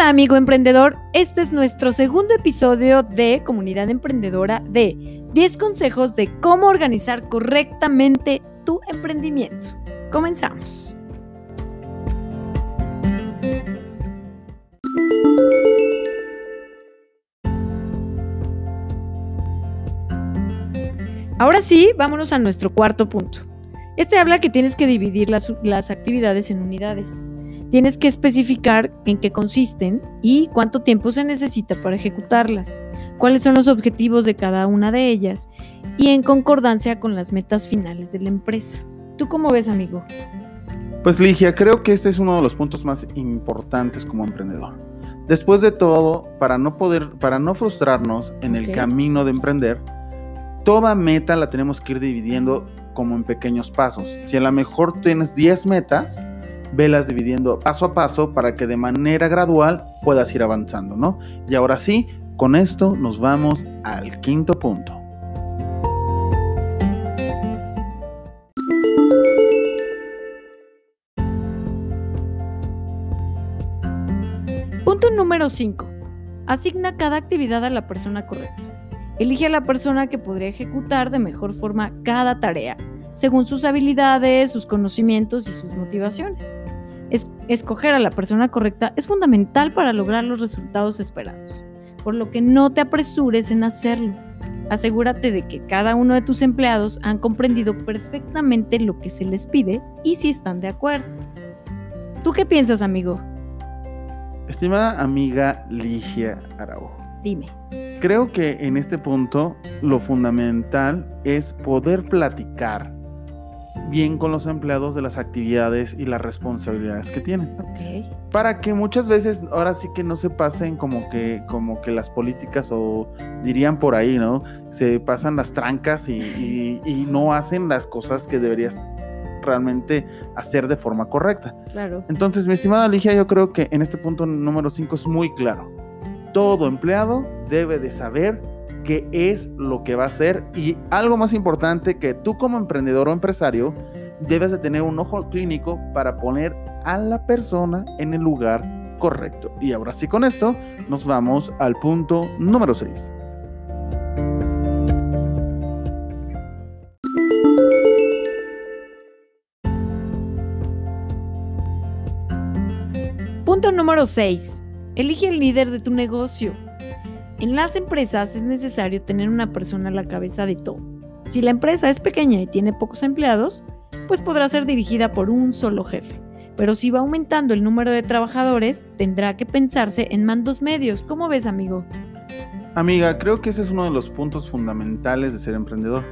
Hola amigo emprendedor, este es nuestro segundo episodio de Comunidad Emprendedora de 10 consejos de cómo organizar correctamente tu emprendimiento. Comenzamos. Ahora sí, vámonos a nuestro cuarto punto. Este habla que tienes que dividir las, las actividades en unidades. Tienes que especificar en qué consisten y cuánto tiempo se necesita para ejecutarlas, cuáles son los objetivos de cada una de ellas y en concordancia con las metas finales de la empresa. ¿Tú cómo ves, amigo? Pues Ligia, creo que este es uno de los puntos más importantes como emprendedor. Después de todo, para no poder, para no frustrarnos en el camino de emprender, toda meta la tenemos que ir dividiendo como en pequeños pasos. Si a lo mejor tienes 10 metas, velas dividiendo paso a paso para que de manera gradual puedas ir avanzando, ¿no? Y ahora sí, con esto nos vamos al quinto punto. Punto número 5. Asigna cada actividad a la persona correcta. Elige a la persona que podría ejecutar de mejor forma cada tarea, según sus habilidades, sus conocimientos y sus motivaciones. Es- escoger a la persona correcta es fundamental para lograr los resultados esperados, por lo que no te apresures en hacerlo. Asegúrate de que cada uno de tus empleados han comprendido perfectamente lo que se les pide y si están de acuerdo. ¿Tú qué piensas, amigo? Estimada amiga Ligia Araujo, Dime. Creo que en este punto lo fundamental es poder platicar bien con los empleados de las actividades y las responsabilidades que tienen. Para que muchas veces ahora sí que no se pasen como que, como que las políticas o dirían por ahí, ¿no? Se pasan las trancas y, y- y no hacen las cosas que deberías realmente hacer de forma correcta. Claro. Entonces, mi estimada Ligia, yo creo que en este punto número 5 es muy claro. Todo empleado debe de saber qué es lo que va a hacer y algo más importante que tú como emprendedor o empresario debes de tener un ojo clínico para poner a la persona en el lugar correcto. Y ahora sí con esto nos vamos al punto número 6. Punto número 6. Elige el líder de tu negocio. En las empresas es necesario tener una persona a la cabeza de todo. Si la empresa es pequeña y tiene pocos empleados, pues podrá ser dirigida por un solo jefe. Pero si va aumentando el número de trabajadores, tendrá que pensarse en mandos medios. ¿Cómo ves, amigo? Amiga, creo que ese es uno de los puntos fundamentales de ser emprendedor.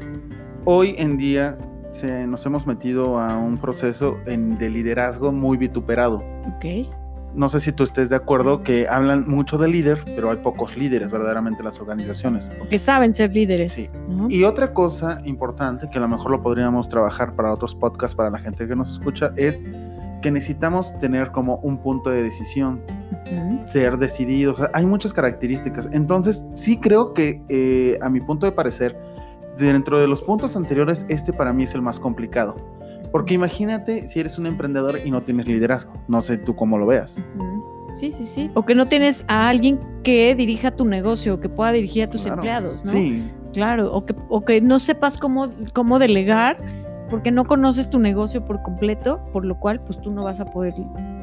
Hoy en día se, nos hemos metido a un proceso en- de liderazgo muy vituperado. Ok. No sé si tú estés de acuerdo que hablan mucho de líder, pero hay pocos líderes verdaderamente en las organizaciones. Porque saben ser líderes. Sí. Y otra cosa importante que a lo mejor lo podríamos trabajar para otros podcasts, para la gente que nos escucha, es que necesitamos tener como un punto de decisión, ser decididos. o sea, hay muchas características. Entonces, sí creo que, eh, a mi punto de parecer, dentro de los puntos anteriores, este para mí es el más complicado. Porque imagínate si eres un emprendedor y no tienes liderazgo. No sé tú cómo lo veas. Sí, sí, sí. O que no tienes a alguien que dirija tu negocio, o que pueda dirigir a tus Claro. empleados, ¿no? Sí, Claro, o que, o que no sepas cómo, cómo delegar porque no conoces tu negocio por completo, por lo cual pues tú no vas a poder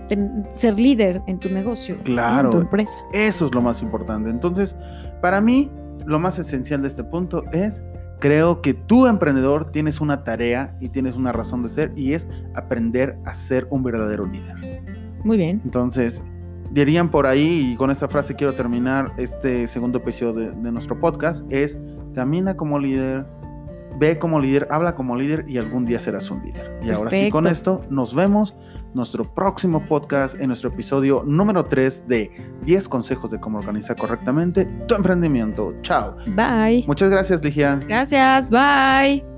ten- ser líder en tu negocio. Claro. en tu empresa. Eso es lo más importante. Entonces, para mí, lo más esencial de este punto es, creo que tú, emprendedor, tienes una tarea y tienes una razón de ser y es aprender a ser un verdadero líder. Muy bien. Entonces, dirían por ahí, y con esta frase quiero terminar este segundo episodio de, de nuestro podcast, es camina como líder, ve como líder, habla como líder y algún día serás un líder. Y ahora sí, con Perfecto. esto nos vemos nuestro próximo podcast en nuestro episodio número 3 de 10 consejos de cómo organizar correctamente tu emprendimiento. Chao. Bye. Muchas gracias, Ligia. Gracias. Bye.